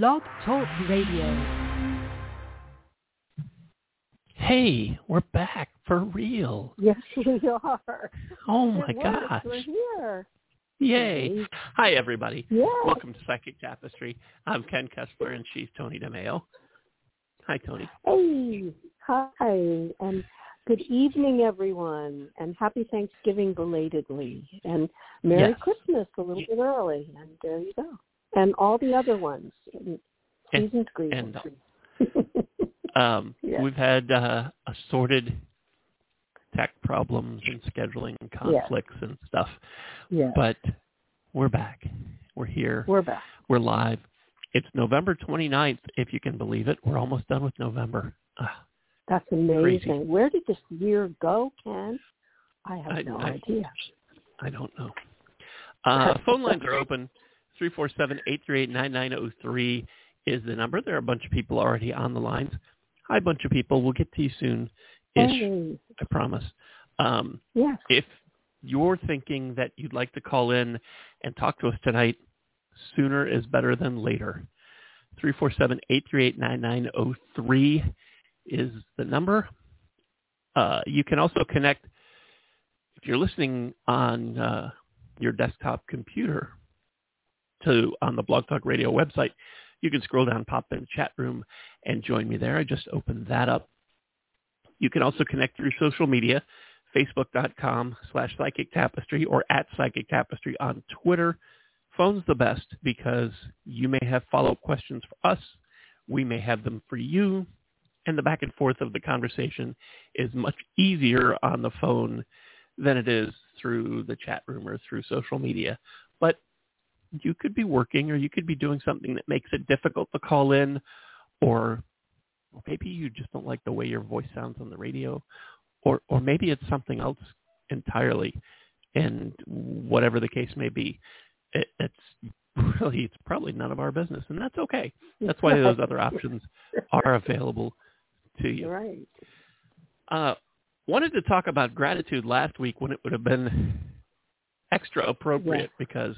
Blog Talk Radio. Hey, we're back for real. Yes, we are. Oh my It gosh. We're here. Yay. Hi, everybody. Yeah. Welcome to Psychic Tapestry. I'm Ken Kessler, and she's Toni DeMaio. Hi, Toni. Hey, hi, and good evening, everyone, and happy Thanksgiving belatedly, and Merry Yes. Christmas a little bit early, and there you go, and all the other ones, season's greetings. Um, Yeah. We've had uh, assorted tech problems and scheduling conflicts and stuff, yeah, but we're back. We're here. we're back. We're live. It's November 29th, if you can believe it. We're almost done with November. That's amazing. Crazy. Where did this year go, Ken? I have I- no I- idea. I don't know. Uh, phone lines are open. 347-838-9903 is the number. There are a bunch of people already on the lines. Hi, bunch of people. We'll get to you soon-ish, Hey, I promise. Um, yes, if you're thinking that you'd like to call in and talk to us tonight, sooner is better than later. 347-838-9903 is the number. Uh, you can also connect, if you're listening on uh, your desktop computer, to on the Blog Talk Radio website, you can scroll down, pop in the chat room, and join me there. I just opened that up. You can also connect through social media, facebook.com slash psychic tapestry or at psychic tapestry on Twitter. Phone's the best because you may have follow-up questions for us. We may have them for you. And the back and forth of the conversation is much easier on the phone than it is through the chat room or through social media. But you could be working or you could be doing something that makes it difficult to call in or maybe you just don't like the way your voice sounds on the radio or or maybe it's something else entirely. And whatever the case may be it, it's really it's probably none of our business and that's okay. That's why those other options are available to you. Right. uh wanted to talk about gratitude last week when it would have been extra appropriate because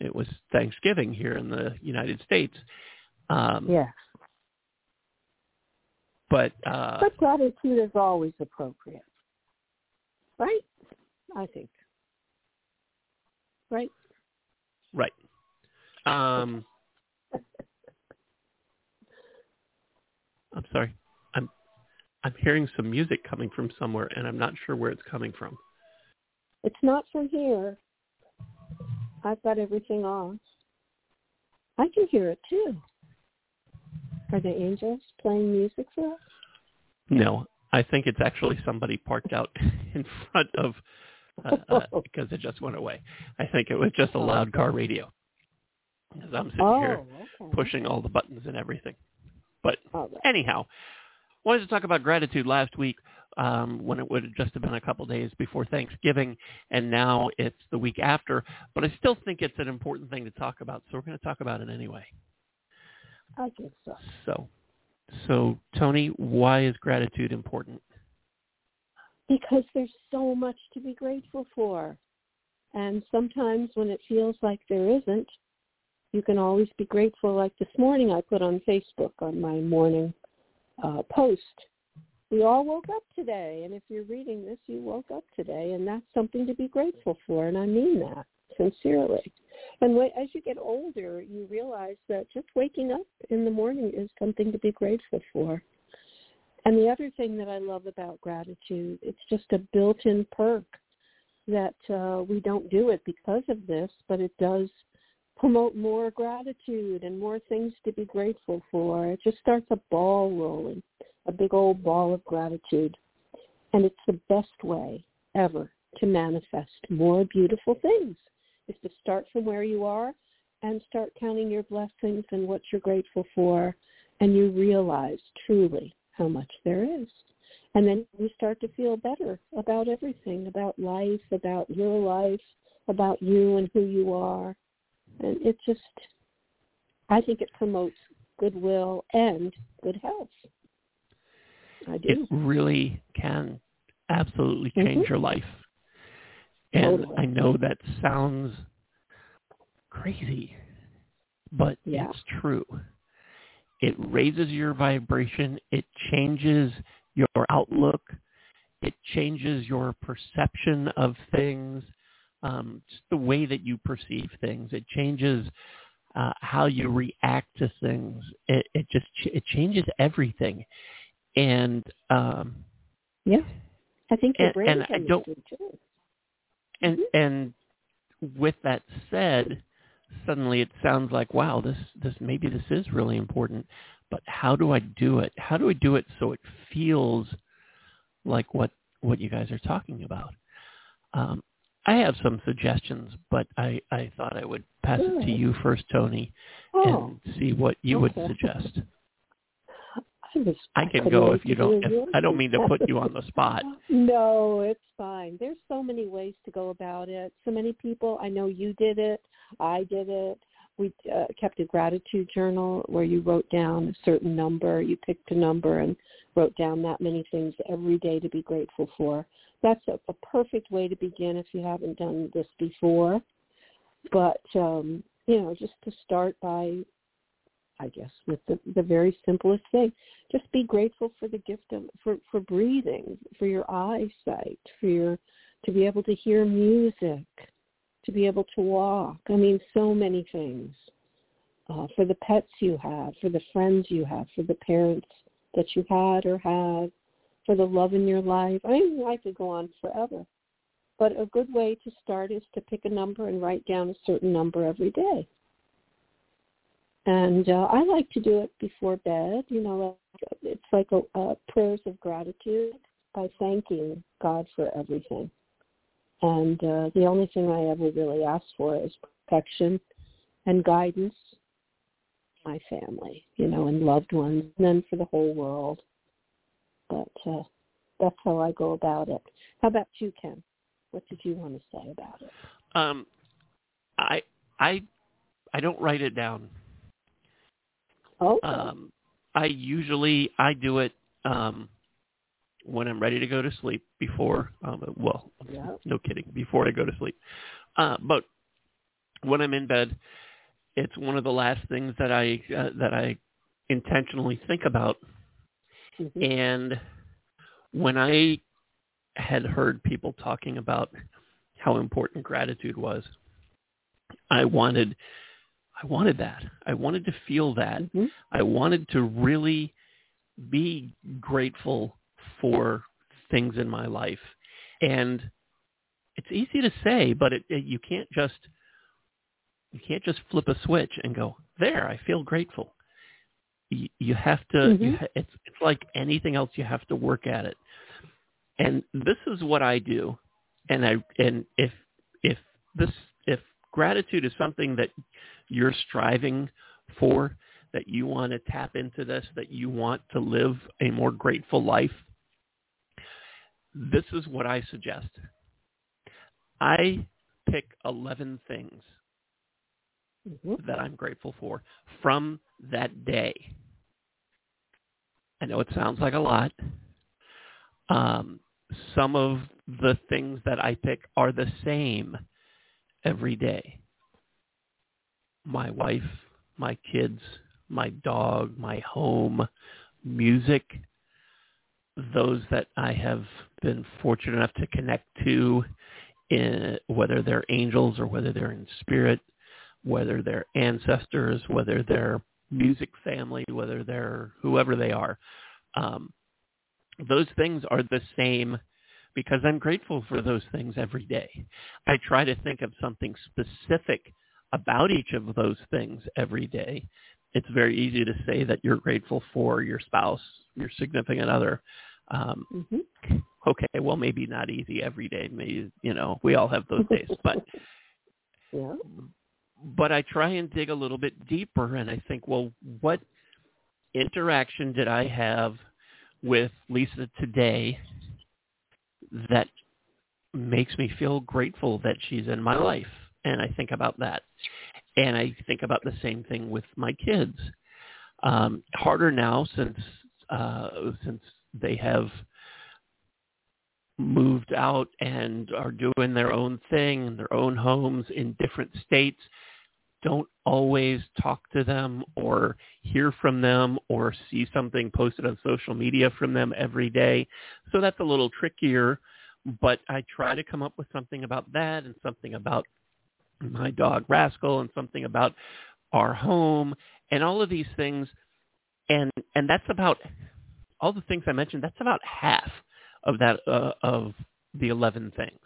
it was Thanksgiving here in the United States. Um, Yes, But uh, but gratitude is always appropriate, right? I think. Right. right. Um, I'm sorry. I'm I'm hearing some music coming from somewhere, and I'm not sure where it's coming from. It's not from here. I've got everything off. I can hear it too. Are the angels playing music for us? No, I think it's actually somebody parked out in front of uh, uh, because it just went away. I think it was just a loud car radio. Because I'm sitting Oh, here okay. pushing all the buttons and everything. But right. anyhow, wanted to talk about gratitude last week um, when it would have just have been a couple days before Thanksgiving, and now it's the week after. But I still think it's an important thing to talk about, so we're going to talk about it anyway. I think so. So, so Toni, why is gratitude important? Because there's so much to be grateful for. And sometimes when it feels like there isn't, you can always be grateful. Like this morning I put on Facebook on my morning uh, post. We all woke up today, and if you're reading this, you woke up today, and that's something to be grateful for, and I mean that sincerely. And as you get older, you realize that just waking up in the morning is something to be grateful for. And the other thing that I love about gratitude, it's just a built-in perk that uh, we don't do it because of this, but it does promote more gratitude and more things to be grateful for. It just starts a ball rolling, a big old ball of gratitude. And it's the best way ever to manifest more beautiful things is to start from where you are and start counting your blessings and what you're grateful for and you realize truly how much there is. And then you start to feel better about everything, about life, about your life, about you and who you are. And it just, I think it promotes goodwill and good health. I do. It really can absolutely Mhm. change your life. And Totally. I know that sounds crazy, but Yeah. it's true. it raises your vibration. It changes your outlook. It changes your perception of things, um, just the way that you perceive things. It changes uh, how you react to things. It, it just it changes everything. And um, yeah, I think and, and I don't. Too. And mm-hmm. and with that said, suddenly it sounds like wow, this this maybe this is really important. But how do I do it? How do I do it so it feels like what what you guys are talking about? Um, I have some suggestions, but I, I thought I would pass it to you first, Toni, oh. and see what you okay. would suggest. I, I can go if you don't. If, I don't mean to put you on the spot. No, it's fine. There's so many ways to go about it. So many people. I know you did it. I did it. We uh, kept a gratitude journal where you wrote down a certain number. You picked a number and wrote down that many things every day to be grateful for. That's a, a perfect way to begin if you haven't done this before. But um, you know, just to start by I guess, with the, the very simplest thing. Just be grateful for the gift of for, for breathing, for your eyesight, for your to be able to hear music, to be able to walk. I mean, so many things. Uh, for the pets you have, for the friends you have, for the parents that you had or have, for the love in your life. I mean, life could go on forever. But a good way to start is to pick a number and write down a certain number every day. And uh, I like to do it before bed. You know, it's like a, a prayers of gratitude by thanking God for everything. And uh, the only thing I ever really ask for is protection and guidance, my family, you know, and loved ones, and then for the whole world. But uh, that's how I go about it. How about you, Ken? What did you want to say about it? Um, I I I don't write it down. Okay. Um, I usually I do it um, when I'm ready to go to sleep. Before, um, well, yeah. no kidding, before I go to sleep. Uh, but when I'm in bed, it's one of the last things that I uh, that I intentionally think about. Mm-hmm. And when I had heard people talking about how important gratitude was, I wanted I wanted that. I wanted to feel that. Mm-hmm. I wanted to really be grateful for things in my life. And it's easy to say, but it, it, you can't just you can't just flip a switch and go there. I feel grateful. You, you have to. Mm-hmm. You ha- it's it's like anything else. You have to work at it. And this is what I do. And I and if if this if gratitude is something that you're striving for, that you want to tap into this, that you want to live a more grateful life, this is what I suggest. I pick 11 things mm-hmm. that I'm grateful for from that day. I know it sounds like a lot. Um, some of the things that I pick are the same every day my wife, my kids, my dog, my home, music, those that I have been fortunate enough to connect to, in, whether they're angels or whether they're in spirit, whether they're ancestors, whether they're music family, whether they're whoever they are. Um, those things are the same because I'm grateful for those things every day. I try to think of something specific about each of those things every day. It's very easy to say that you're grateful for your spouse, your significant other. Um, mm-hmm. Okay, well, maybe not easy every day. Maybe you know we all have those days, but yeah. But I try and dig a little bit deeper, and I think, well, what interaction did I have with Lisa today that makes me feel grateful that she's in my life? and I think about that. And I think about the same thing with my kids. Um, harder now since uh, since they have moved out and are doing their own thing in their own homes in different states. don't always talk to them or hear from them or see something posted on social media from them every day. So that's a little trickier, but I try to come up with something about that and something about my dog Rascal and something about our home and all of these things and and that's about all the things I mentioned that's about half of that uh, of the 11 things.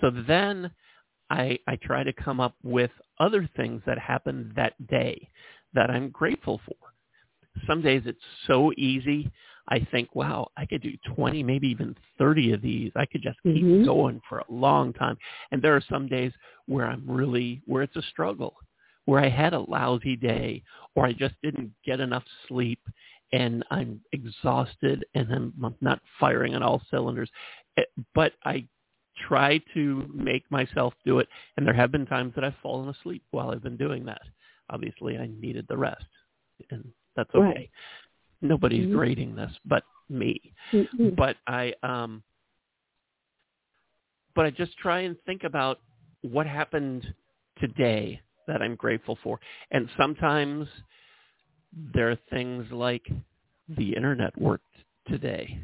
So then I, I try to come up with other things that happened that day that I'm grateful for. Some days it's so easy. I think, wow, I could do 20, maybe even 30 of these. I could just keep Mhm. going for a long time. And there are some days where I'm really, where it's a struggle, where I had a lousy day or I just didn't get enough sleep and I'm exhausted and I'm, I'm not firing on all cylinders. Eh, But I try to make myself do it. And there have been times that I've fallen asleep while I've been doing that. Obviously, I needed the rest, and that's okay. Right. Nobody's Mhm. grading this but me. Mm-mm. But I, um, but I just try and think about what happened today that I'm grateful for. And sometimes there are things like the internet worked today.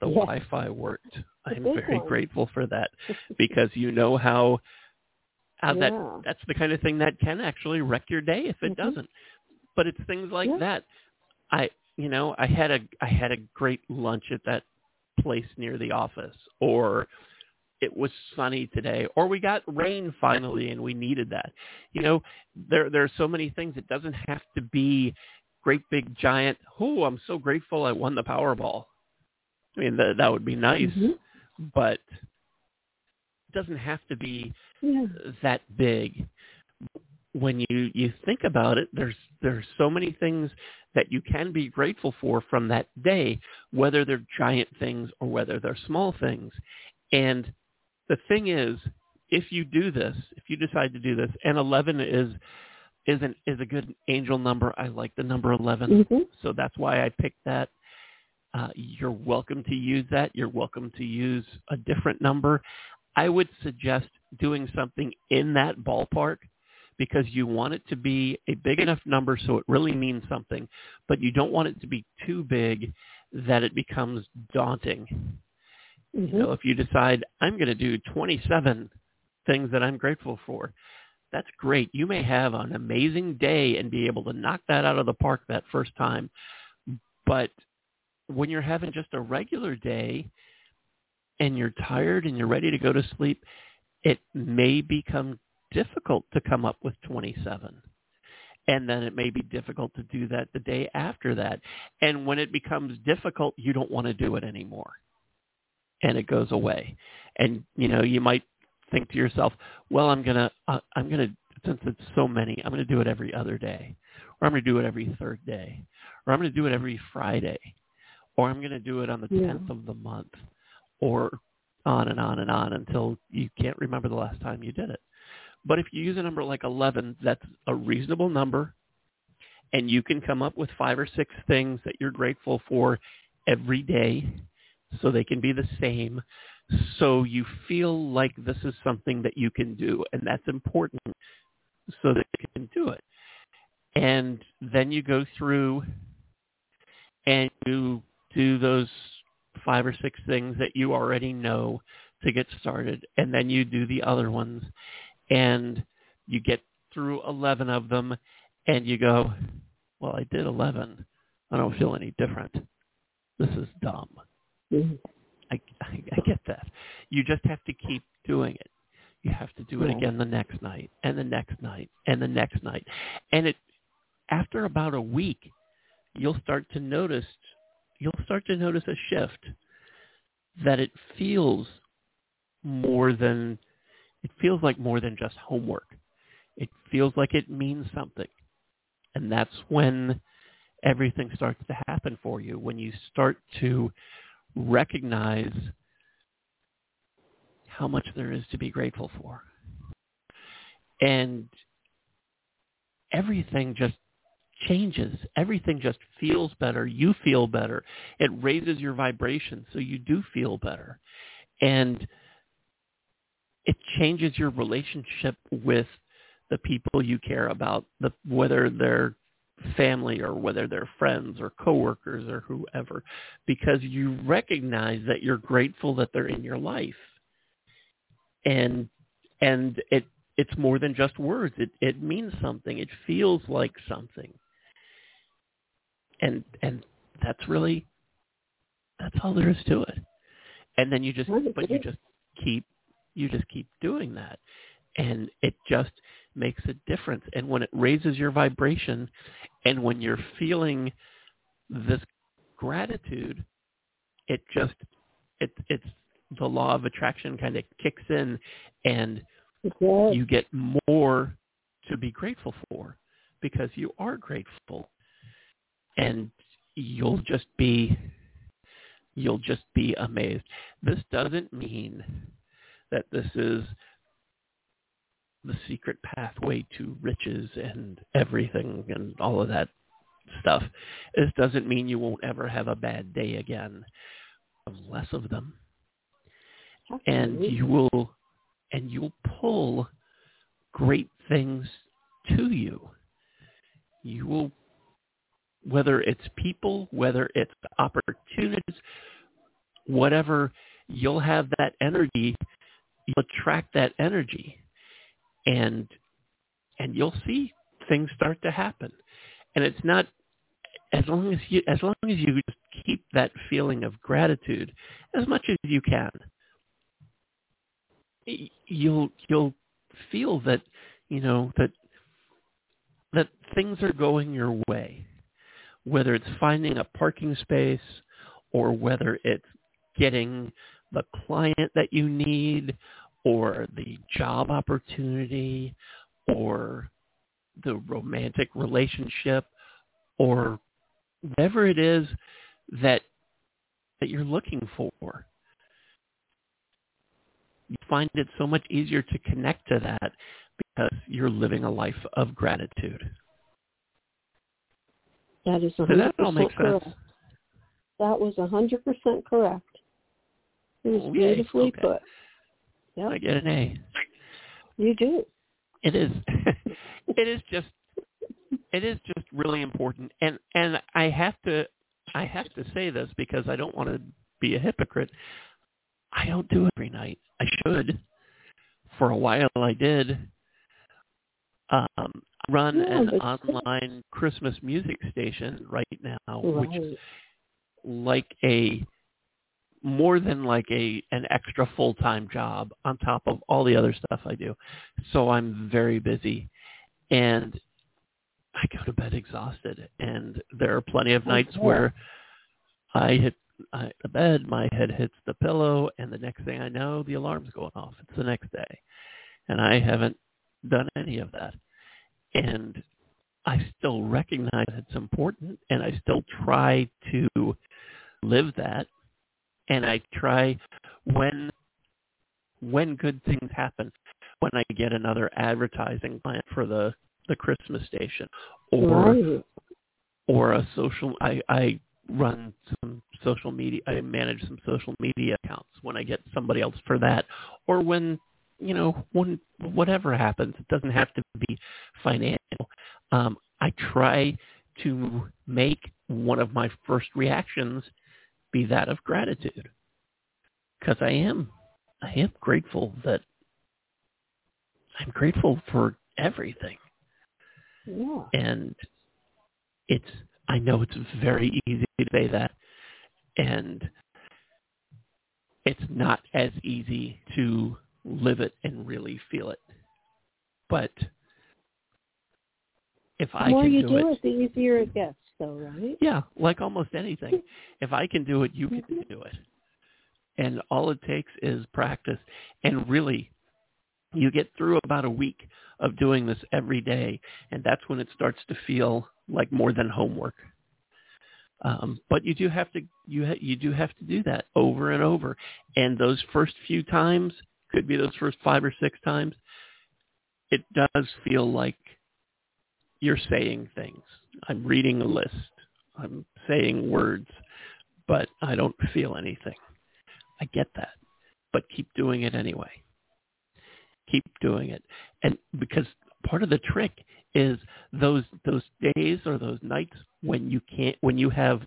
The Yeah. Wi-Fi worked. I'm very one. grateful for that because you know how how Yeah. that that's the kind of thing that can actually wreck your day if it Mhm. doesn't. But it's things like Yeah. that. I you know, I had a I had a great lunch at that place near the office or it was sunny today or we got rain finally and we needed that. You know, there there are so many things it doesn't have to be great big giant, "Oh, I'm so grateful I won the Powerball." I mean, that that would be nice, Mhm. but it doesn't have to be Yeah. that big. When you you think about it, there's there's so many things that you can be grateful for from that day, whether they're giant things or whether they're small things. And the thing is, if you do this, if you decide to do this, and 11 is is an is a good angel number. I like the number 11, Mhm. so that's why I picked that. Uh, you're welcome to use that. You're welcome to use a different number. I would suggest doing something in that ballpark because you want it to be a big enough number so it really means something, but you don't want it to be too big that it becomes daunting. Mhm. You know, if you decide I'm going to do 27 things that I'm grateful for, that's great. You may have an amazing day and be able to knock that out of the park that first time. But when you're having just a regular day and you're tired and you're ready to go to sleep, it may become difficult to come up with 27. And then it may be difficult to do that the day after that. And when it becomes difficult, you don't want to do it anymore. And it goes away. And, you know, you might think to yourself, well, I'm going to, uh, I'm to, since it's so many, I'm going to do it every other day. Or I'm going to do it every third day. Or I'm going to do it every Friday. Or I'm going to do it on the Yeah. 10th of the month. Or on and on and on until you can't remember the last time you did it. But if you use a number like 11, that's a reasonable number, and you can come up with five or six things that you're grateful for every day so they can be the same, so you feel like this is something that you can do, and that's important so that you can do it. And then you go through and you do those five or six things that you already know to get started, and then you do the other ones, and you get through 11 of them, and you go, well, I did 11. I don't feel any different. This is dumb. Mhm. I, I, I get that. You just have to keep doing it. You have to do it Right. again the next night, and the next night, and the next night. And it, after about a week, you'll start to notice, you'll start to notice a shift that it feels more than, it feels like more than just homework. It feels like it means something. And that's when everything starts to happen for you, when you start to recognize how much there is to be grateful for. And everything just changes. Everything just feels better. You feel better. It raises your vibration so you do feel better. And it changes your relationship with the people you care about, the whether they're family or whether they're friends or coworkers or whoever, because you recognize that you're grateful that they're in your life. And and it it's more than just words. It it means something. It feels like something. And and that's really that's all there is to it. And then you just but you just keep you just keep doing that. And it just makes a difference. And when it raises your vibration and when you're feeling this gratitude, it just it it's the law of attraction kind of kicks in and you get more to be grateful for because you are grateful and you'll just be you'll just be amazed. This doesn't mean that this is the secret pathway to riches and everything and all of that stuff. This doesn't mean you won't ever have a bad day again. Less of them. And you will and you'll pull great things to you. You will whether it's people, whether it's opportunities, whatever, you'll have that energy, you'll attract that energy and and you'll see things start to happen. And it's not as long as you as long as you just keep that feeling of gratitude as much as you can. You'll you'll feel that you know that that things are going your way, whether it's finding a parking space or whether it's getting the client that you need or the job opportunity or the romantic relationship or whatever it is that that you're looking for. You find it so much easier to connect to that because you're living a life of gratitude. That is 100% Does that all make correct. sense? That was 100% correct. It was beautifully Okay. put. Yep. I get an A. You do. It is. it is just. It is just really important, and and I have to, I have to say this because I don't want to be a hypocrite. I don't do it every night. I should. For a while, I did. Um, run Yeah, an online Christmas music station right now, which Right. like a more than like a an extra full time job on top of all the other stuff I do. So I'm very busy and I go to bed exhausted and there are plenty of Oh, nights yeah. where I hit I, the bed, my head hits the pillow and the next thing I know the alarm's going off. It's the next day. And I haven't done any of that. And I still recognize it's important and I still try to live that and I try when when good things happen when I get another advertising client for the the Christmas station or right. or a social I I run some social media I manage some social media accounts when I get somebody else for that or when you know when whatever happens it doesn't have to be financial um I try to make one of my first reactions be that of gratitude. Because I am I am grateful that I'm grateful for everything. Yeah. and it's I know it's very easy to say that and it's not as easy to live it and really feel it. But if The I more you do, do it, it, the easier it gets, though, right? yeah like almost anything. If I can do it you can do it. And all it takes is practice. And really you get through about a week of doing this every day and that's when it starts to feel like more than homework. Um, but you do have to you ha- you do have to do that over and over. And those first few times could be those first five or six times it does feel like you're saying things i'm reading a list. I'm saying words but i don't feel anything. I get that but keep doing it anyway. Keep doing it. And because part of the trick is those those days or those nights when you can't when you have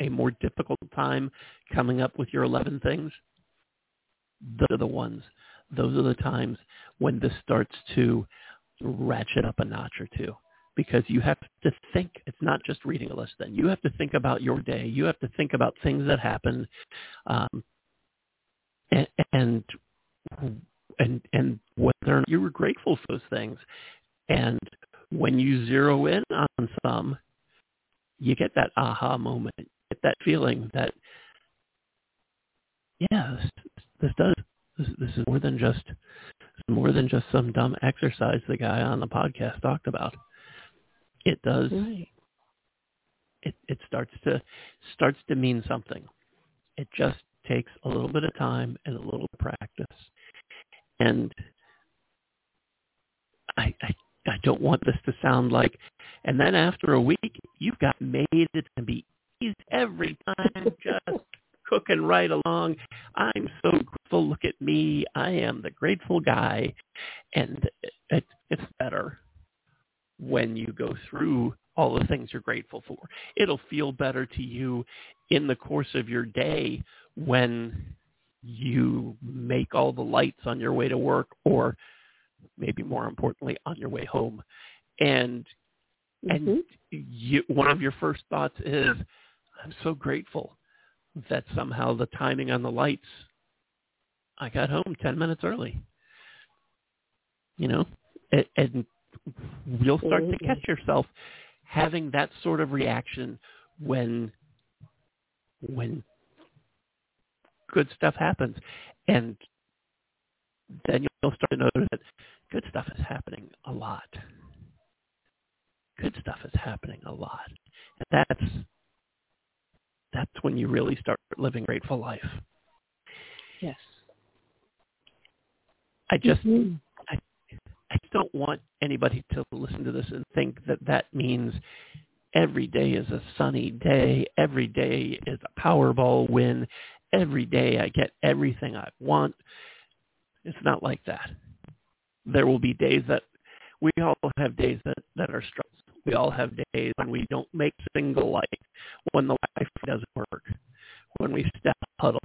a more difficult time coming up with your 11 things those are the ones those are the times when this starts to ratchet up a notch or two because you have to think it's not just reading a list then. You have to think about your day. You have to think about things that happened um, and, and and whether you were grateful for those things. And when you zero in on some you get that aha moment get that feeling that yeah this, this does this, this is more than just more than just some dumb exercise the guy on the podcast talked about it does. Right. It it starts to starts to mean something. It just takes a little bit of time and a little practice. And I, I I don't want this to sound like and then after a week you've got made it to be easy every time just cooking right along. I'm so grateful. Look at me. I am the grateful guy. And it, it's better when you go through all the things you're grateful for. It'll feel better to you in the course of your day when you make all the lights on your way to work or maybe more importantly on your way home. And Mm-hmm. and you, one of your first thoughts is I'm so grateful that somehow the timing on the lights I got home 10 minutes early. You know, and, and you'll start to catch yourself having that sort of reaction when when good stuff happens. And then you'll start to notice that good stuff is happening a lot. Good stuff is happening a lot. And that's that's when you really start living a grateful life. Yes. i just Mhm. I don't want anybody to listen to this and think that that means every day is a sunny day, every day is a Powerball win, every day I get everything I want. It's not like that. There will be days that we all have days that, that are struggles. We all have days when we don't make single light, when the Wi-Fi doesn't work, when we step huddle.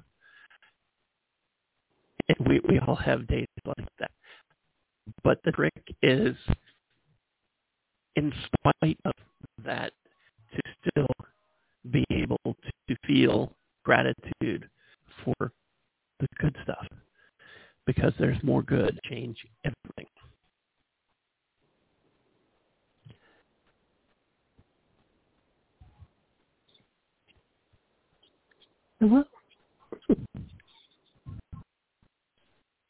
And we, we all have days like that. But the trick is, in spite of that, to still be able to feel gratitude for the good stuff. Because there's more good. Change everything. Hello?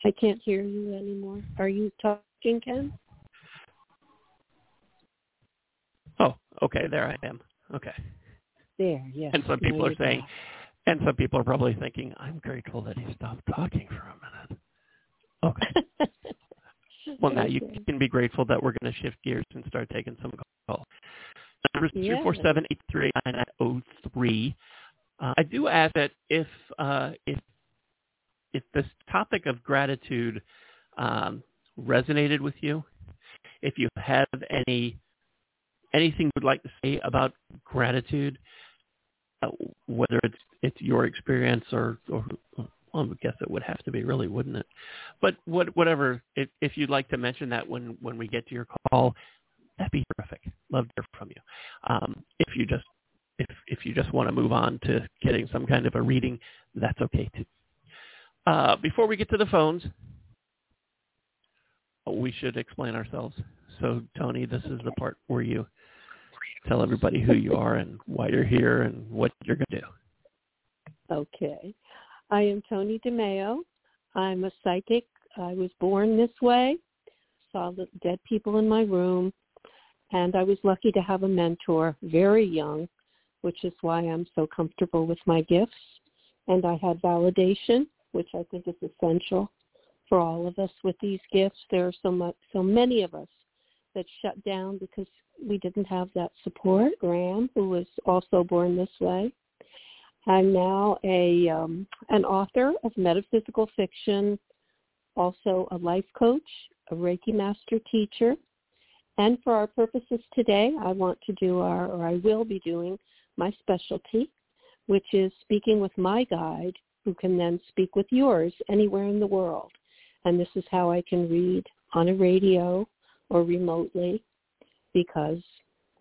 I can't hear you anymore. Are you talking, Ken? Oh, okay, there I am. Okay. There, yes. And some people are saying, and some people are probably thinking, I'm grateful that he stopped talking for a minute. Okay. Well, now you can be grateful that we're going to shift gears and start taking some calls. Number Yeah. two four seven eight three nine nine zero three. Uh, I do ask that if uh, if if this topic of gratitude um, resonated with you, if you have any anything you would like to say about gratitude, uh, whether it's it's your experience or or well, I guess it would have to be really, wouldn't it? But what, whatever, if, if you'd like to mention that when, when we get to your call, that'd be terrific. Love to hear from you. Um, if you just if if you just want to move on to getting some kind of a reading, that's okay too. Uh, before we get to the phones, we should explain ourselves. So Toni, this is the part where you tell everybody who you are and why you're here and what you're going to do. Okay. I am Toni DeMaio. I'm a psychic. I was born this way, saw dead people in my room, and I was lucky to have a mentor very young, which is why I'm so comfortable with my gifts. And I had validation, which I think is essential for all of us with these gifts. There are so much, so many of us that shut down because we didn't have that support. Graham, who was also born this way, I'm now a um, an author of metaphysical fiction, also a life coach, a Reiki Master teacher. And for our purposes today, I want to do our, or I will be doing my specialty, which is speaking with my guide who can then speak with yours anywhere in the world. And this is how I can read on a radio or remotely because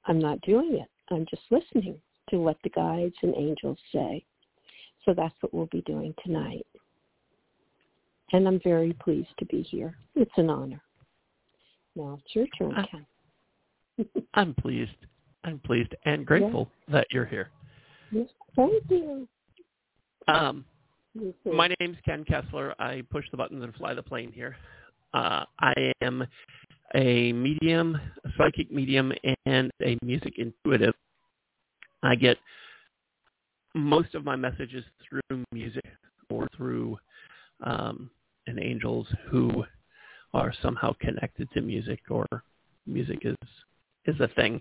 I'm not doing it. I'm just listening to what the guides and angels say. So that's what we'll be doing tonight. And I'm very pleased to be here. It's an honor. Now it's your turn, Uh, Ken. I'm pleased. I'm pleased and grateful that you're here. Yes, thank you. Um. My name's Ken Kessler. I push the buttons and fly the plane here. Uh, I am a medium, a psychic medium, and a music intuitive. I get most of my messages through music or through um, an angels who are somehow connected to music or music is is a thing.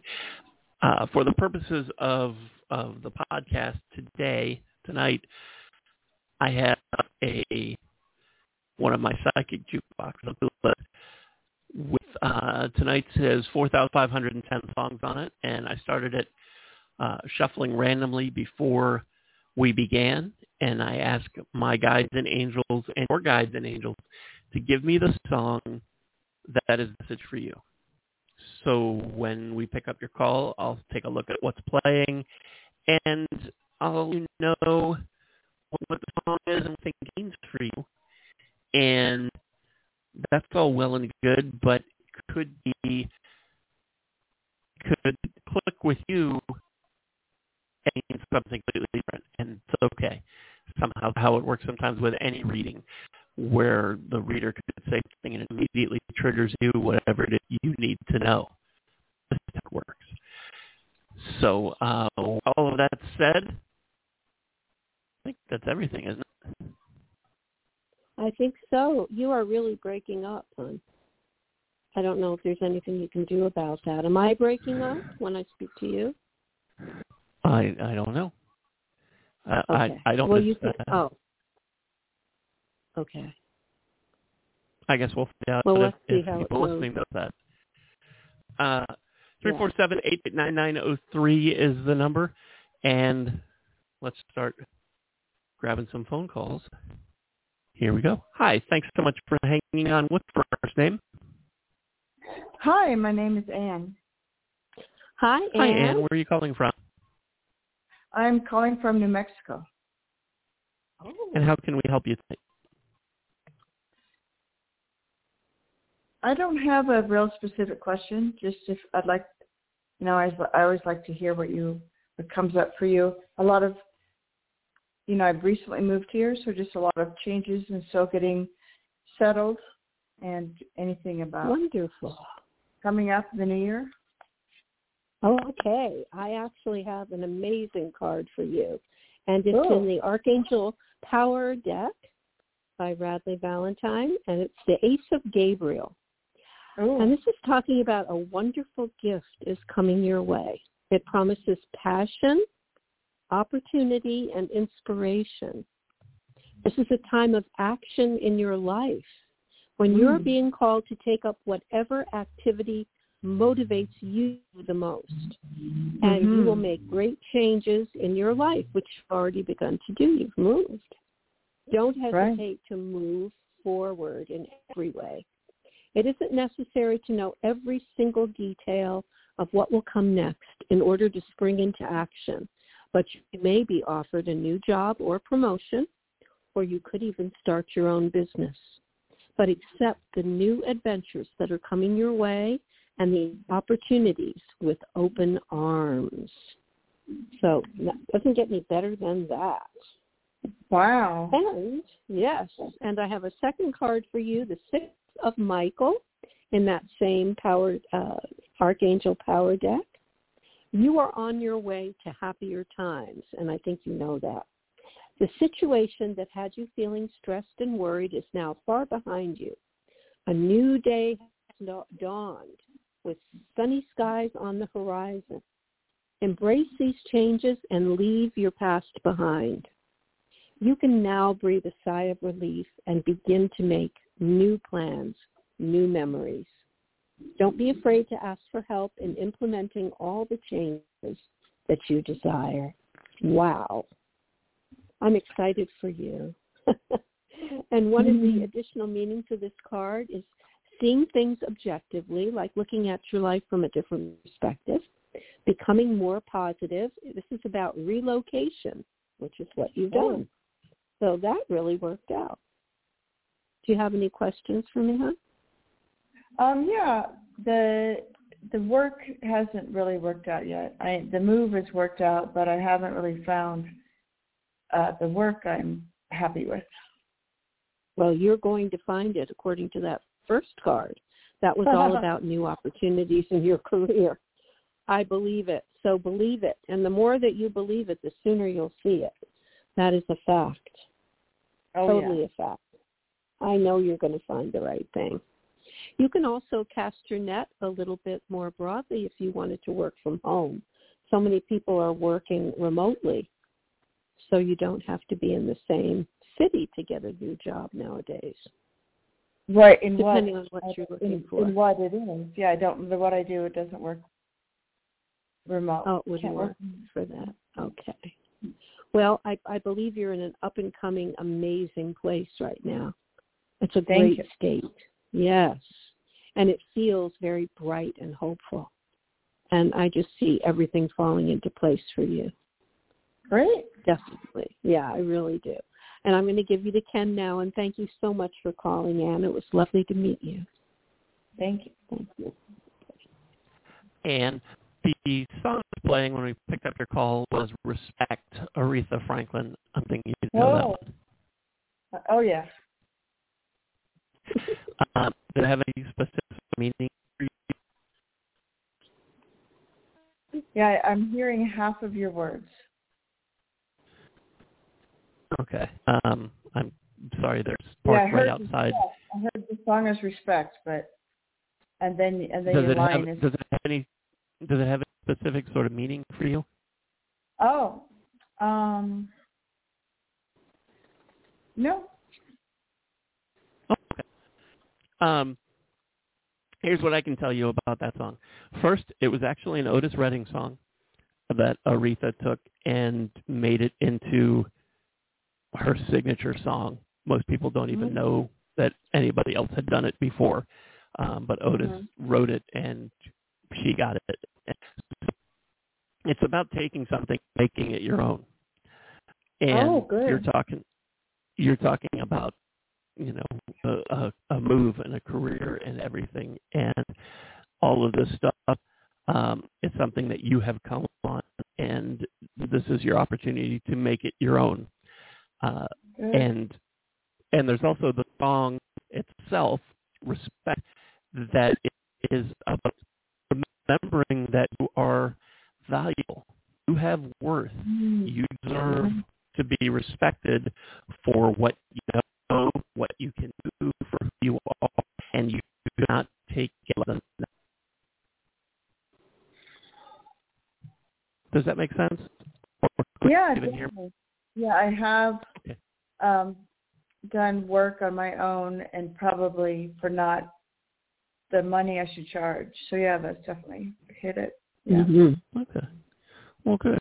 Uh, for the purposes of of the podcast today, tonight, I have a one of my psychic jukeboxes with uh, tonight's has 4,510 songs on it, and I started it uh, shuffling randomly before we began, and I asked my guides and angels and your guides and angels to give me the song that is message for you. So when we pick up your call, I'll take a look at what's playing, and I'll let you know what the song is and what it means for you. And that's all well and good, but could be could click with you and something completely different, and it's okay. Somehow, how it works sometimes with any reading, where the reader could say something and it immediately triggers you whatever it is you need to know. It works. So, uh, all of that said, think that's everything, isn't it? I think so. You are really breaking up, hon. I don't know if there's anything you can do about that. Am I breaking up when I speak to you? I I don't know. Uh, Okay. I I don't. Well, you can. uh, Oh. Okay. I guess we'll find out Well, if, see if how it people goes. listening know that. Uh, three four seven eight eight nine nine zero three is the number, and let's start grabbing some phone calls. Here we go. Hi, thanks so much for hanging on. What's your first name? Hi, my name is Anne. Hi, Anne. Hi, Anne. Where are you calling from? I'm calling from New Mexico. Oh. And how can we help you today? I don't have a real specific question. Just if I'd like, you know, I, I always like to hear what you what comes up for you. A lot of, you know, I've recently moved here, so just a lot of changes and still getting settled. And anything about Wonderful. coming up in the new year? Oh, okay. I actually have an amazing card for you. And it's in the Archangel Power deck by Radleigh Valentine, and it's the Ace of Gabriel. Oh, And this is talking about a wonderful gift is coming your way. It promises passion, opportunity, and inspiration. This is a time of action in your life when you're Mm. being called to take up whatever activity motivates you the most. And you Mhm. will make great changes in your life, which you've already begun to do. You've moved. Don't hesitate to move forward in every way. It isn't necessary to know every single detail of what will come next in order to spring into action, but you may be offered a new job or promotion, or you could even start your own business. But accept the new adventures that are coming your way and the opportunities with open arms. So that doesn't get any better than that. wow. And yes, and I have a second card for you, the Six of Michael, in that same power uh, Archangel Power deck. You are on your way to happier times, and I think you know that. The situation that had you feeling stressed and worried is now far behind you. A new day has dawned with sunny skies on the horizon. Embrace these changes and leave your past behind you can now breathe a sigh of relief and begin to make new plans, new memories. Don't be afraid to ask for help in implementing all the changes that you desire. Wow. I'm excited for you. and one of the mm-hmm. additional meanings of this card is seeing things objectively, like looking at your life from a different perspective, becoming more positive. This is about relocation, which is what you've oh. done. So that really worked out. Do you have any questions for me, hon? Um, yeah, the the work hasn't really worked out yet. I the move has worked out, but I haven't really found uh, the work I'm happy with. Well, you're going to find it according to that first card. That was all about new opportunities in your career. I believe it. So believe it. And the more that you believe it, the sooner you'll see it. That is a fact. Oh, totally yeah. a fact. I know you're going to find the right thing. You can also cast your net a little bit more broadly if you wanted to work from home. So many people are working remotely, so you don't have to be in the same city to get a new job nowadays. Right, in Depending what, on what you're in, looking for. in what it is. Yeah, I don't. What I do, it doesn't work remote. Oh, it wouldn't Can't work for that. Okay. Well, I, I believe you're in an up and coming, amazing place right now. It's a Thank great you. state. Yes. And it feels very bright and hopeful. And I just see everything falling into place for you. Great. Definitely. Yeah, I really do. And I'm going to give you to Ken now. And thank you so much for calling, Anne. It was lovely to meet you. Thank you. Thank you. And the song that's playing when we picked up your call was Respect, Aretha Franklin. I'm thinking you know that Oh. one. Uh, Oh yeah. Um, did it have any specific meaning for you? Yeah, I, I'm hearing half of your words. Okay. Um, I'm sorry, there's yeah, parked heard right outside. Respect. I heard the song is respect, but and then and then Does your it have line is does it have any does it have a specific sort of meaning for you? oh, um, no. Okay. Um, here's what I can tell you about that song. First, it was actually an Otis Redding song that Aretha took and made it into her signature song. Most people don't even Mhm. know that anybody else had done it before, um, but Otis Mhm. wrote it and she got it. It's about taking something, making it your own. And Oh, good. you're talking, you're talking about you know a, a, a move and a career and everything. And all of this stuff um, is something that you have come on and this is your opportunity to make it your own. Uh, and and there's also the song itself respect that is about remembering that you are valuable. You have worth. Mm. you deserve to be respected for what you know, what you can do, for who you are, and you do not take it less than that. Does that make sense? Yeah, you even hear- definitely. Yeah, I have Okay. um, done work on my own and probably for not the money I should charge. So yeah, that's definitely hit it. Yeah. Mhm. Okay. Well, good.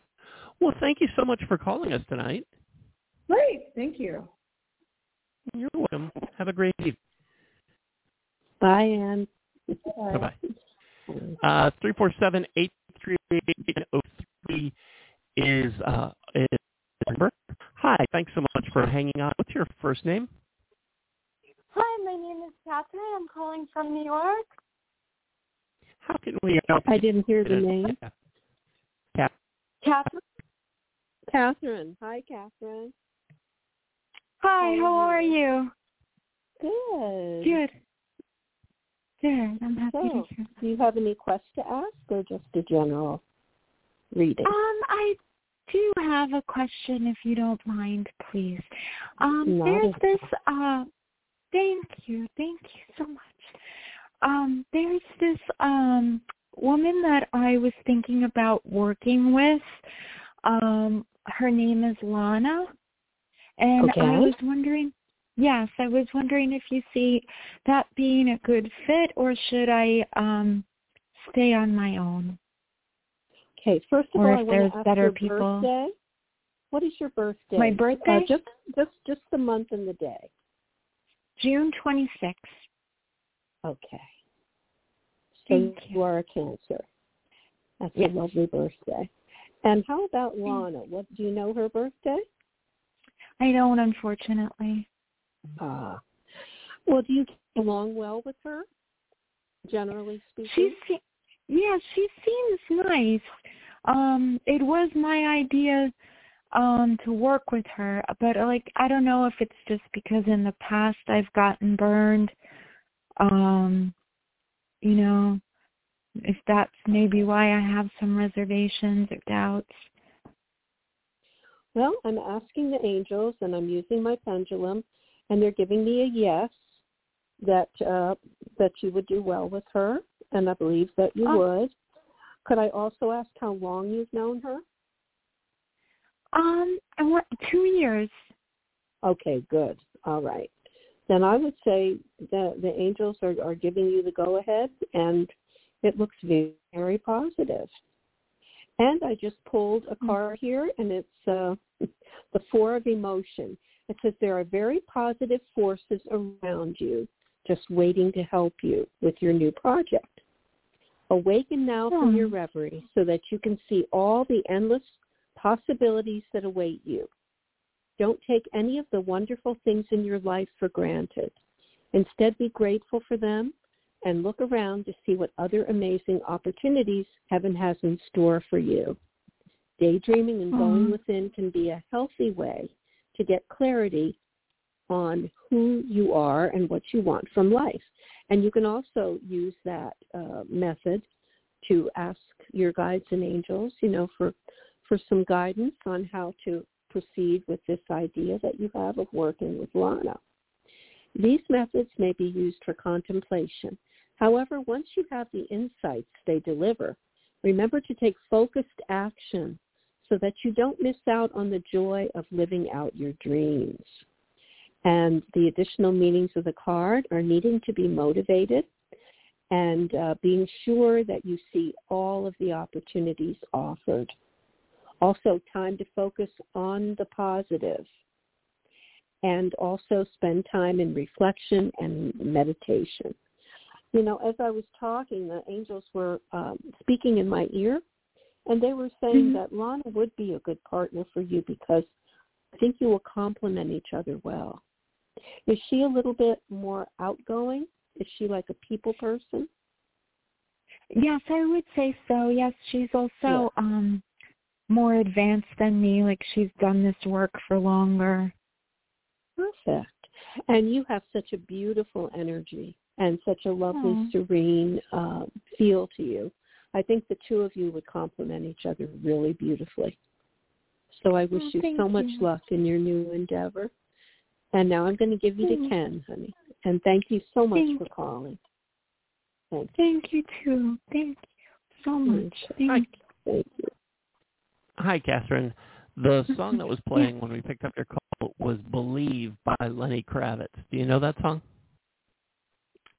Well, thank you so much for calling us tonight. Great. Thank you. You're welcome. Have a great evening. Bye, Anne. Bye-bye. Uh, 347-838-903 is, uh, is the number. Hi, thanks so much for hanging on. What's your first name? Hi, my name is Catherine. I'm calling from New York. How can we help I didn't hear the name. Catherine. Catherine. Hi, Catherine. Hi, how How are are you? Good. Good. Good. I'm happy So, to hear. do you have any questions to ask or just a general reading? Um, I do have a question, if you don't mind, please. Um, Not there's this. Uh, thank you, thank you so much. Um, there's this um woman that I was thinking about working with. Um, her name is Lana, and I was wondering. Yes, I was wondering if you see that being a good fit or should I um stay on my own? Okay, first of Or all, if I there's want to ask better your people. birthday. What is your birthday? My birthday? Uh, just just just the month and the day. June 26th. Okay. So Thank you. you. are a Cancer. That's Yes. a lovely birthday. And how about Lana? What do you know her birthday? I don't, unfortunately. Ah. Well, do you get along well with her? Generally speaking. She se- yeah, she seems nice. Um, it was my idea um to work with her, but like I don't know if it's just because in the past I've gotten burned. Um, you know, if that's maybe why I have some reservations or doubts. Well, I'm asking the angels, and I'm using my pendulum, and they're giving me a yes that uh, that you would do well with her, and I believe that you Oh. would. Could I also ask how long you've known her? Um, I want two years. Okay, good. All right. Then I would say that the angels are, are giving you the go ahead, and it looks very, very positive. And I just pulled a card here, and it's uh, the Four of Emotion. It says there are very positive forces around you, just waiting to help you with your new project. Awaken now from Hmm. your reverie so that you can see all the endless possibilities that await you. Don't take any of the wonderful things in your life for granted. Instead, be grateful for them and look around to see what other amazing opportunities heaven has in store for you. Daydreaming and going Aw. within can be a healthy way to get clarity on who you are and what you want from life. And you can also use that uh, method to ask your guides and angels, you know, for for some guidance on how to proceed with this idea that you have of working with Lana. These methods may be used for contemplation. However, once you have the insights they deliver, remember to take focused action so that you don't miss out on the joy of living out your dreams. And the additional meanings of the card are needing to be motivated and uh, being sure that you see all of the opportunities offered. Also, time to focus on the positive and also spend time in reflection and meditation. You know, as I was talking, the angels were um, speaking in my ear, and they were saying Mhm. that Lana would be a good partner for you because I think you will complement each other well. Is she a little bit more outgoing? Is she like a people person? Yes, I would say so. Yes, she's also Yeah. um more advanced than me, like she's done this work for longer. Perfect. And you have such a beautiful energy and such a lovely, Aw. serene uh, feel to you. I think the two of you would complement each other really beautifully. So I wish Oh, you so much you. luck in your new endeavor. And now I'm going to give you to Thank- Ken, honey. And thank you so much Thank for calling. Thank you. Thank you too. Thank you so mm, much. Thank Hi, you. Thank you. hi, Catherine. The song that was playing when we picked up your call was "Believe" by Lenny Kravitz. Do you know that song?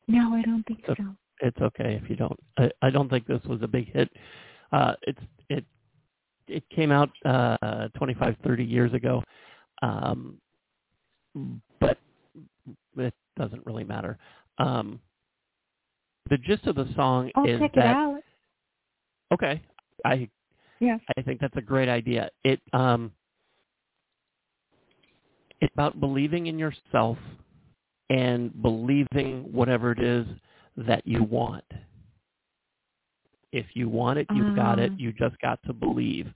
No, I don't think So- so. It's okay if you don't. I, I don't think this was a big hit. Uh, it's it it came out uh, 25, 30 years ago, um, but it doesn't really matter. Um, the gist of the song I'll is check it that out. okay, I Yes. I think that's a great idea. It um it's about believing in yourself and believing whatever it is that you want. If you want it, you've got it. Ah. You just got to believe.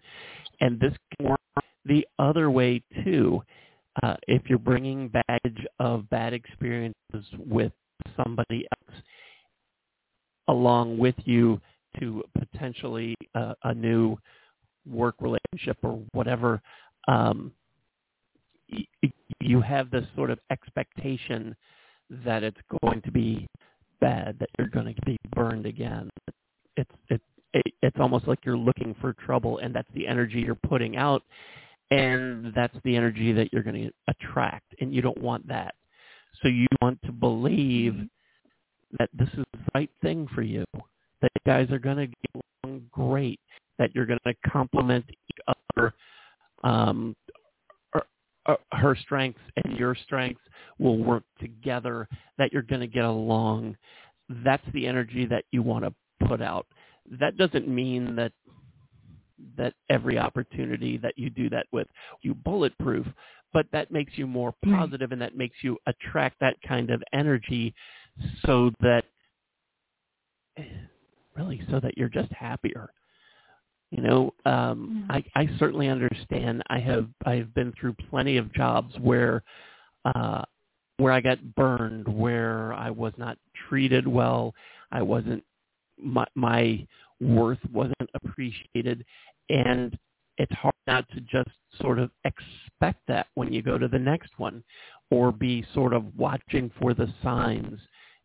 And this can work the other way too. Uh, if you're bringing baggage of bad experiences with somebody else along with you to potentially uh, a new work relationship or whatever, um, y- you have this sort of expectation that it's going to be bad, that you're going to be burned again. It's it, it it's almost like you're looking for trouble, and that's the energy you're putting out, and that's the energy that you're going to attract, and you don't want that. So you want to believe that this is the right thing for you, that you guys are going to get along great, that you're going to complement each other. Um, her, her strengths and your strengths will work together, that you're going to get along. That's the energy that you want to put out. That doesn't mean that that every opportunity that you do that with you bulletproof, but that makes you more positive and that makes you attract that kind of energy so that really so that you're just happier you know um i i certainly understand. I have i've been through plenty of jobs where uh where i got burned where i was not treated well. I wasn't my my worth wasn't appreciated. And it's hard not to just sort of expect that when you go to the next one or be sort of watching for the signs.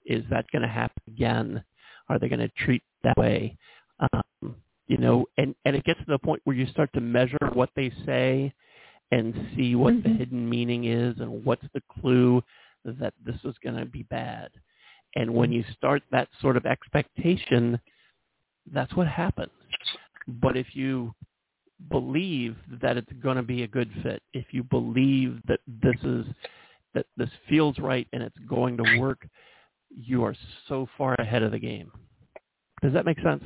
Is that going to happen again? Are they going to treat that way? Um, you know, and, and it gets to the point where you start to measure what they say and see what mm-hmm. the hidden meaning is and what's the clue that this is going to be bad. And when you start that sort of expectation, that's what happens. But if you believe that it's going to be a good fit, if you believe that this is that this feels right and it's going to work, you are so far ahead of the game. Does that make sense?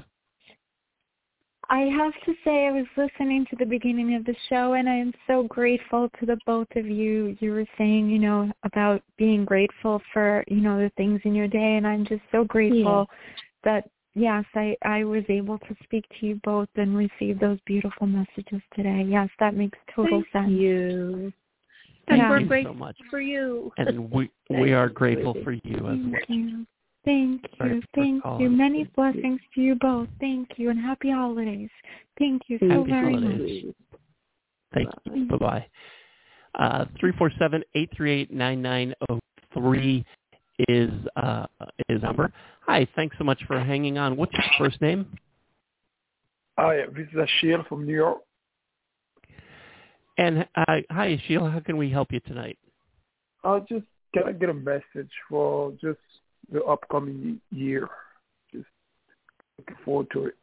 I have to say I was listening to the beginning of the show and I am so grateful to the both of you. You were saying, you know, about being grateful for, you know, the things in your day and I'm just so grateful yeah. that yes, I I was able to speak to you both and receive those beautiful messages today. Yes, that makes total sense. Thank sense. you. And Thank we're you grateful so much. for you. And we we are grateful for you as Thank well. you. Thank you. for Thank you. Many blessings to you both. Thank you and happy holidays. Thank you so Happy very holidays. much. Thank you. Bye bye. Uh, three four seven eight three eight nine nine zero three is uh, is number. Hi, thanks so much for hanging on. What's your first name? Hi, this is Ashil from New York. And uh, hi, Sheila. How can we help you tonight? I just can I get a message for just the upcoming year? Just looking forward to it.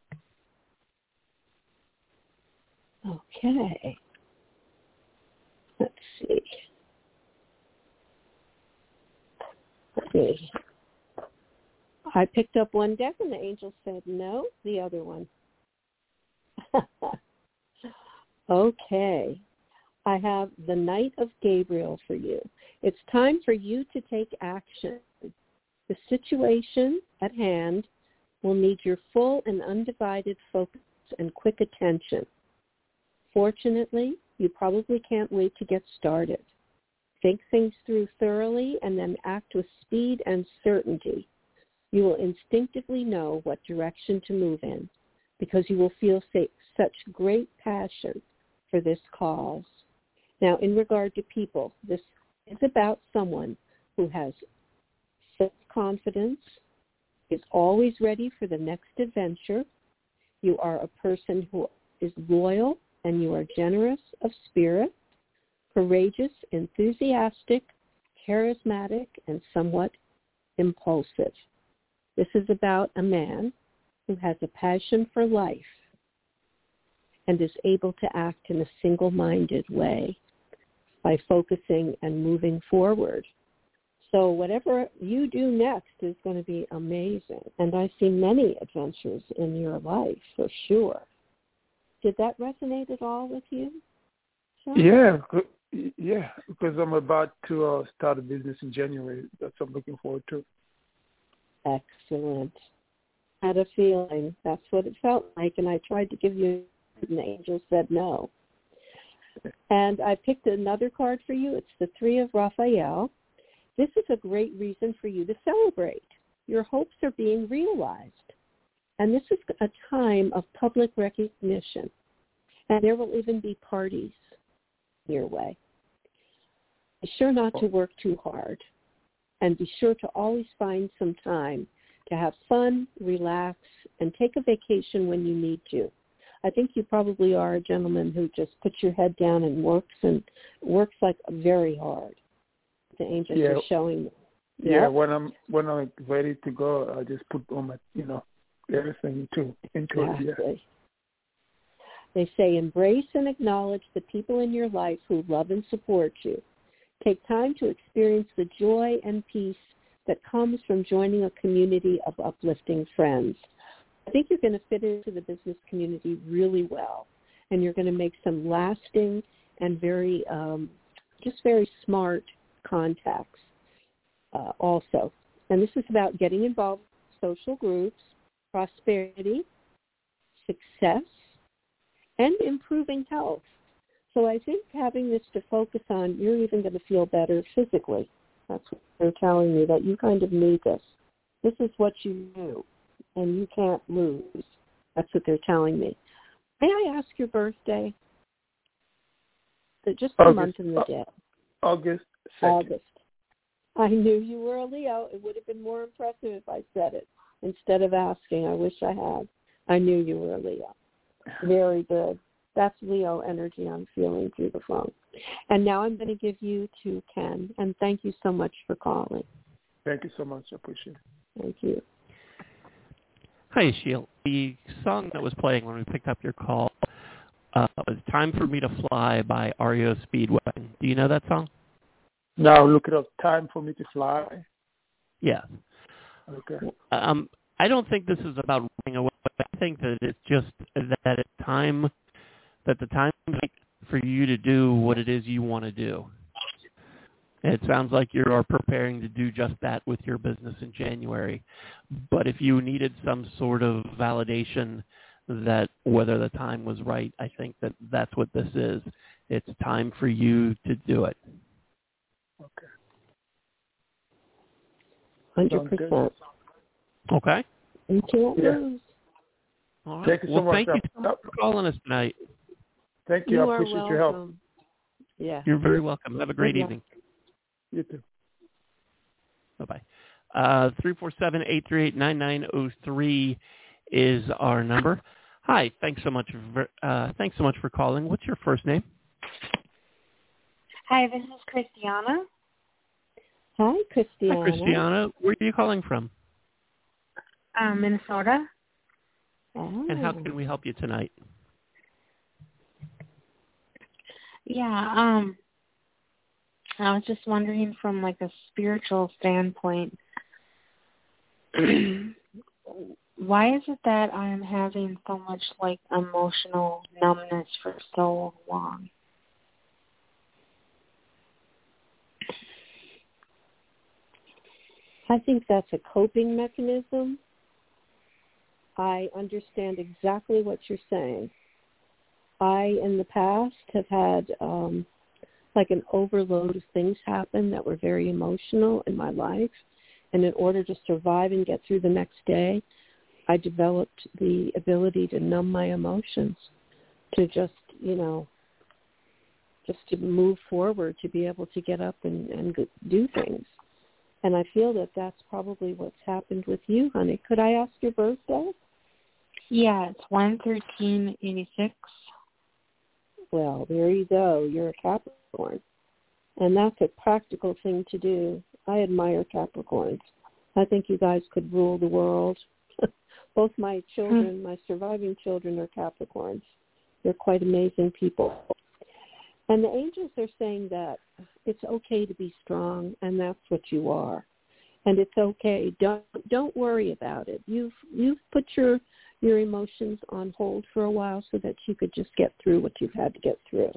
Okay. Let's see. Let me. I picked up one deck and the angel said no, the other one. okay. I have the Knight of Gabriel for you. It's time for you to take action. The situation at hand will need your full and undivided focus and quick attention. Fortunately, you probably can't wait to get started. Think things through thoroughly and then act with speed and certainty. You will instinctively know what direction to move in because you will feel such great passion for this cause. Now, in regard to people, this is about someone who has self-confidence, is always ready for the next adventure. You are a person who is loyal and you are generous of spirit, courageous, enthusiastic, charismatic, and somewhat impulsive. This is about a man who has a passion for life and is able to act in a single-minded way by focusing and moving forward. So whatever you do next is going to be amazing. And I see many adventures in your life for sure. Did that resonate at all with you? Yeah, yeah, because I'm about to uh, start a business in January. That's what I'm looking forward to. Excellent. Had a feeling that's what it felt like, and I tried to give you, and the angel said no. And I picked another card for you. It's the Three of Raphael. This is a great reason for you to celebrate. Your hopes are being realized. And this is a time of public recognition. And there will even be parties your way. Be sure not to work too hard. And be sure to always find some time to have fun, relax, and take a vacation when you need to. I think you probably are a gentleman who just puts your head down and works and works like very hard. The angels Yeah. are showing me. Yeah, when I'm when I'm ready to go, I just put all my you know everything into into it. Yeah. They say embrace and acknowledge the people in your life who love and support you. Take time to experience the joy and peace that comes from joining a community of uplifting friends. I think you're going to fit into the business community really well, and you're going to make some lasting and very, um, just very smart contacts uh, also. And this is about getting involved in social groups, prosperity, success, and improving health. So I think having this to focus on, you're even going to feel better physically. That's what they're telling me, that you kind of need this. This is what you do, and you can't lose. That's what they're telling me. May I ask your birthday? Just the August. month and the day. August second. August. I knew you were a Leo. It would have been more impressive if I said it instead of asking. I wish I had. I knew you were a Leo. Very good. That's Leo energy I'm feeling through the phone. And now I'm going to give you to Ken. And thank you so much for calling. Thank you so much. I appreciate it. Thank you. Hi, Sheil. The song that was playing when we picked up your call uh, was "Time for Me to Fly" by REO Speedwagon. Do you know that song? Now look it up. Time for me to fly. Yeah. Okay. Um, I don't think this is about running away. I think that it's just that it's time that the time for you to do what it is you want to do. It sounds like you are preparing to do just that with your business in January. But if you needed some sort of validation that whether the time was right, I think that that's what this is. It's time for you to do it. Okay. Hundred percent. Okay? You can't Yeah. lose. All right. Thank you so well, much. thank you so much for calling us tonight. Thank you. You I are appreciate welcome. your help. Yeah. You're very welcome. Have a great Good luck. evening. You too. Bye-bye. Uh, 347-838-9903 is our number. Hi, thanks so much. For, uh, thanks so much for calling. What's your first name? Hi, this is Christiana. Hi, Christiana. Hi, Christiana. Where are you calling from? Um, Minnesota. Oh. And how can we help you tonight? Yeah, um I was just wondering from like a spiritual standpoint why is it that I'm having so much like emotional numbness for so long? I think that's a coping mechanism. I understand exactly what you're saying. I, in the past, have had um, like an overload of things happen that were very emotional in my life. And in order to survive and get through the next day, I developed the ability to numb my emotions, to just, you know, just to move forward, to be able to get up and, and do things. And I feel that that's probably what's happened with you, honey. Could I ask your birthday? Yeah, it's one thirteen eighty six. Well, there you go. You're a Capricorn. And that's a practical thing to do. I admire Capricorns. I think you guys could rule the world. Both my children, my surviving children are Capricorns. They're quite amazing people. And the angels are saying that it's okay to be strong and that's what you are. And it's okay. Don't don't worry about it. You've you've put your your emotions on hold for a while so that you could just get through what you've had to get through.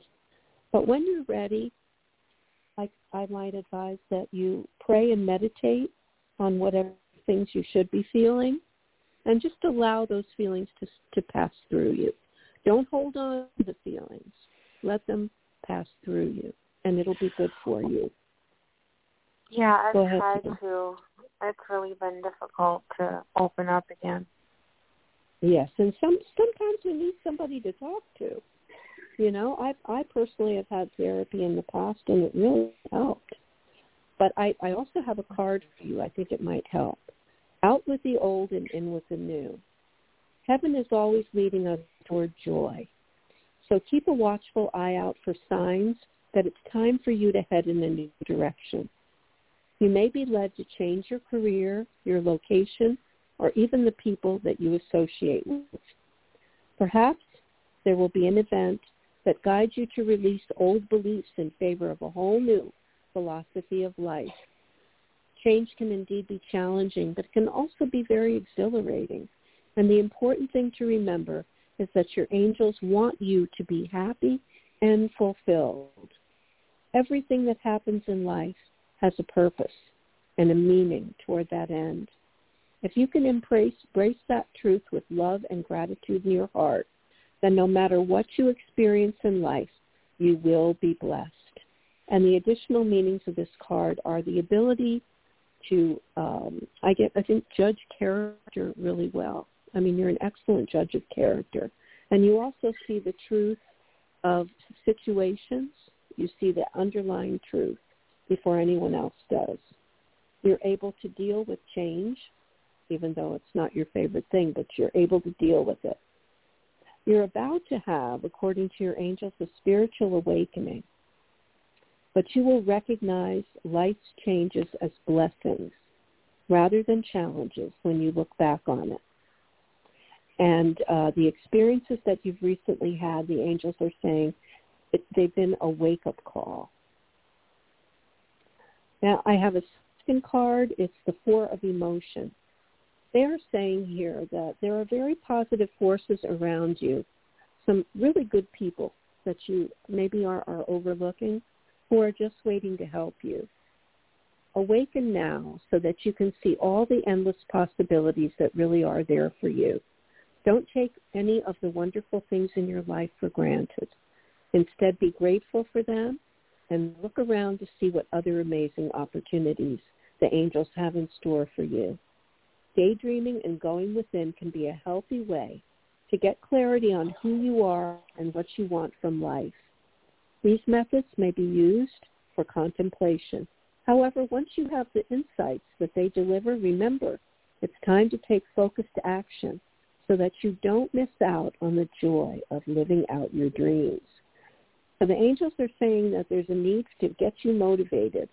But when you're ready, I, I might advise that you pray and meditate on whatever things you should be feeling and just allow those feelings to, to pass through you. Don't hold on to the feelings. Let them pass through you, and it'll be good for you. Yeah, I've Go ahead, tried Tina. to. It's really been difficult to open up again. Yes, and some sometimes we need somebody to talk to. You know, I I personally have had therapy in the past, and it really helped. But I I also have a card for you. I think it might help. Out with the old and in with the new. Heaven is always leading us toward joy. So keep a watchful eye out for signs that it's time for you to head in a new direction. You may be led to change your career, your location, or even the people that you associate with. Perhaps there will be an event that guides you to release old beliefs in favor of a whole new philosophy of life. Change can indeed be challenging, but it can also be very exhilarating. And the important thing to remember is that your angels want you to be happy and fulfilled. Everything that happens in life has a purpose and a meaning toward that end. If you can embrace, embrace that truth with love and gratitude in your heart, then no matter what you experience in life, you will be blessed. And the additional meanings of this card are the ability to, um, I get, I think, judge character really well. I mean, you're an excellent judge of character. And you also see the truth of situations. You see the underlying truth before anyone else does. You're able to deal with change, even though it's not your favorite thing, but you're able to deal with it. You're about to have, according to your angels, a spiritual awakening. But you will recognize life's changes as blessings rather than challenges when you look back on it. And uh, the experiences that you've recently had, the angels are saying, it, they've been a wake-up call. Now, I have a second card. It's the Four of Emotion. They are saying here that there are very positive forces around you, some really good people that you maybe are, are overlooking who are just waiting to help you. Awaken now so that you can see all the endless possibilities that really are there for you. Don't take any of the wonderful things in your life for granted. Instead, be grateful for them and look around to see what other amazing opportunities the angels have in store for you. Daydreaming and going within can be a healthy way to get clarity on who you are and what you want from life. These methods may be used for contemplation. However, once you have the insights that they deliver, remember, it's time to take focused action so that you don't miss out on the joy of living out your dreams. So the angels are saying that there's a need to get you motivated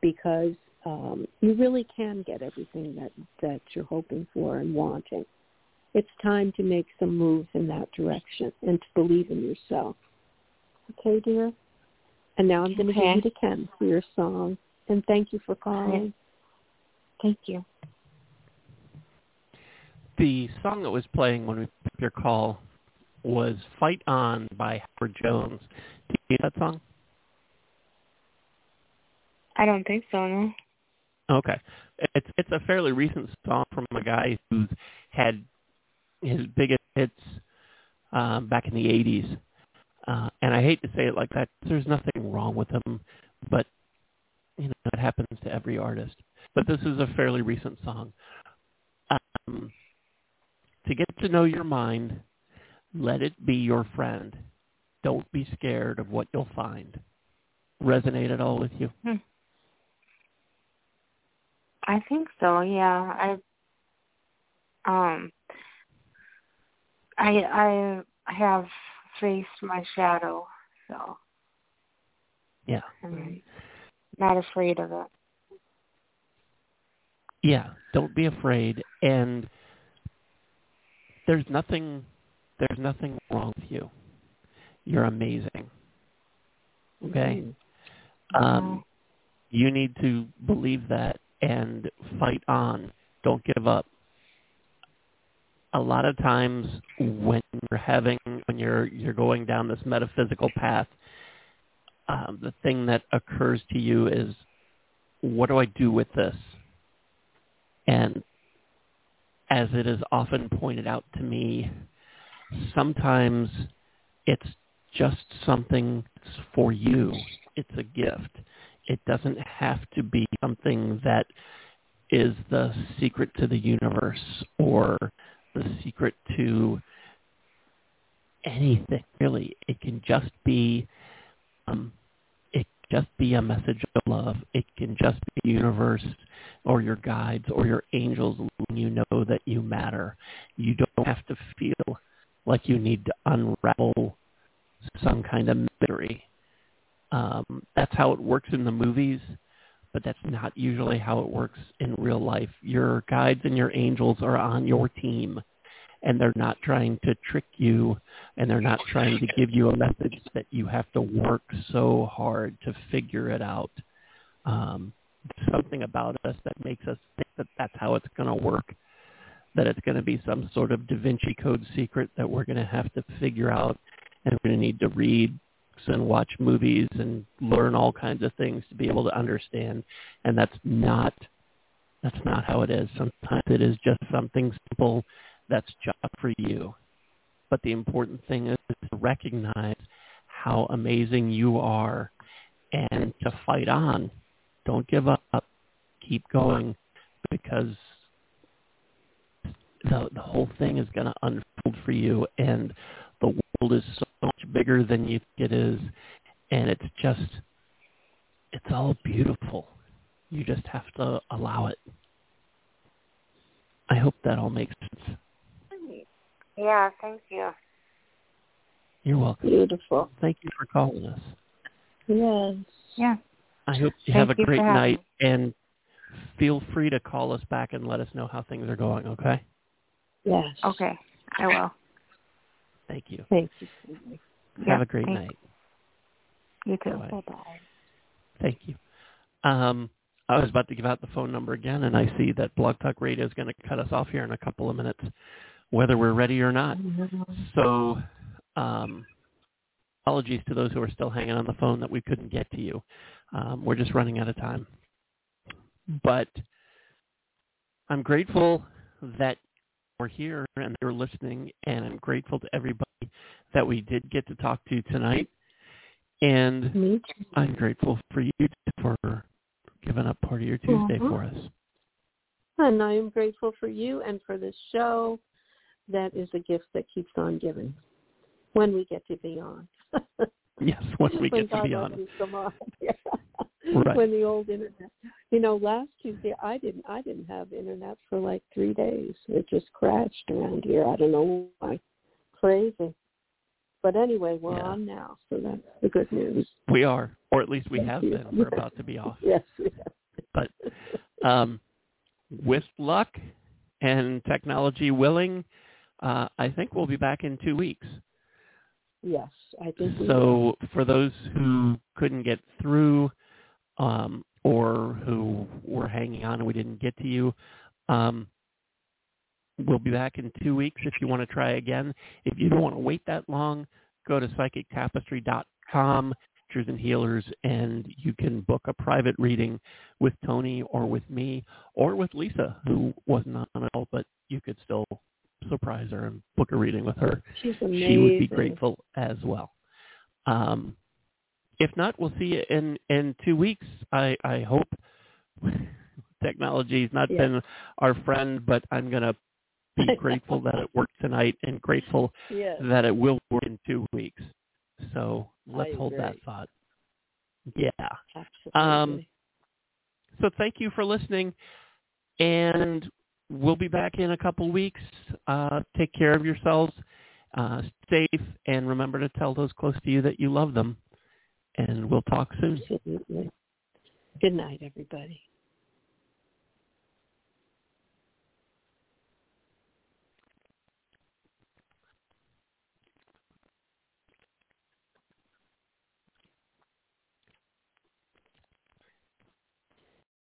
because um, you really can get everything that, that you're hoping for and wanting. It's time to make some moves in that direction and to believe in yourself. Okay, dear? And now I'm going to Okay. give you to Ken for your song. And thank you for calling. Thank you. The song that was playing when we picked your call was "Fight On" by Howard Jones. Do you know that song? I don't think so, no. Okay, it's it's a fairly recent song from a guy who's had his biggest hits um, back in the '80s, uh, and I hate to say it like that. There's nothing wrong with him, but you know it happens to every artist. But this is a fairly recent song. Um, to get to know your mind, let it be your friend. Don't be scared of what you'll find. Resonate at all with you? I think so, yeah. I um I I have faced my shadow, so Yeah. I'm not afraid of it. Yeah, don't be afraid. And there's nothing there's nothing wrong with you. You're amazing. Okay? Um you need to believe that and fight on. Don't give up. A lot of times when you're having when you're you're going down this metaphysical path, um, the thing that occurs to you is what do I do with this? And as it is often pointed out to me, sometimes it's just something for you. It's a gift. It doesn't have to be something that is the secret to the universe or the secret to anything really. It can just be um, it just be a message of love. It can just be the universe or your guides or your angels letting you know that you matter. You don't have to feel like you need to unravel some kind of mystery. Um, that's how it works in the movies, but that's not usually how it works in real life. Your guides and your angels are on your team and they're not trying to trick you and they're not trying to give you a message that you have to work so hard to figure it out. Um, something about us that makes us think that that's how it's going to work, that it's going to be some sort of Da Vinci Code secret that we're going to have to figure out and we're going to need to read and watch movies and learn all kinds of things to be able to understand. And that's not that's not how it is. Sometimes it is just something simple that's just for you. But the important thing is to recognize how amazing you are and to fight on. Don't give up. Keep going because the the whole thing is going to unfold for you and world is so much bigger than you think it is and it's just it's all beautiful. You just have to allow it. I hope that all makes sense. Yeah, thank you. You're welcome. Beautiful. Thank you for calling us. Yes. Yeah. I hope you Thank have a you for great having night and feel free to call us back and let us know how things are going, okay? Yes. Okay. I will. Thank you. Thank you. Yeah, have a great thanks. night. You too. Bye. Bye-bye. Thank you. Um, I was about to give out the phone number again, and I see that Blog Talk Radio is going to cut us off here in a couple of minutes, whether we're ready or not. So um, apologies to those who are still hanging on the phone that we couldn't get to you. Um, we're just running out of time. But I'm grateful that we're here and they're listening, and I'm grateful to everybody that we did get to talk to tonight. And I'm grateful for you for giving up part of your Tuesday Mhm. for us. And I am grateful for you and for this show. That is a gift that keeps on giving when we get to be on. Yes, when we When get to be on. Yeah. Right. When the old internet, you know, last Tuesday I didn't, I didn't have internet for like three days. It just crashed around here. I don't know why. Crazy. But anyway, we're Yeah. on now, so that's the good news. We are, or at least we Thank have you. been. We're about to be off. Yes. But um, with luck and technology willing, uh, I think we'll be back in two weeks. yes, I think. So for those who couldn't get through um, or who were hanging on and we didn't get to you, um, we'll be back in two weeks if you want to try again. If you don't want to wait that long, go to psychictapestry.com, Truth and Healers, and you can book a private reading with Toni or with me or with Lisa, who wasn't on at all, but you could still surprise her and book a reading with her She's amazing. she would be grateful as well. Um, if not, we'll see you in in two weeks. I I hope technology's not Yeah. been our friend, but I'm gonna be grateful that it worked tonight and grateful Yes. that it will work in two weeks. So let's hold that thought. Yeah. Absolutely. Um, So thank you for listening, and we'll be back in a couple weeks. Uh, take care of yourselves, uh, safe, and remember to tell those close to you that you love them. And we'll talk soon. Absolutely. Good night, everybody.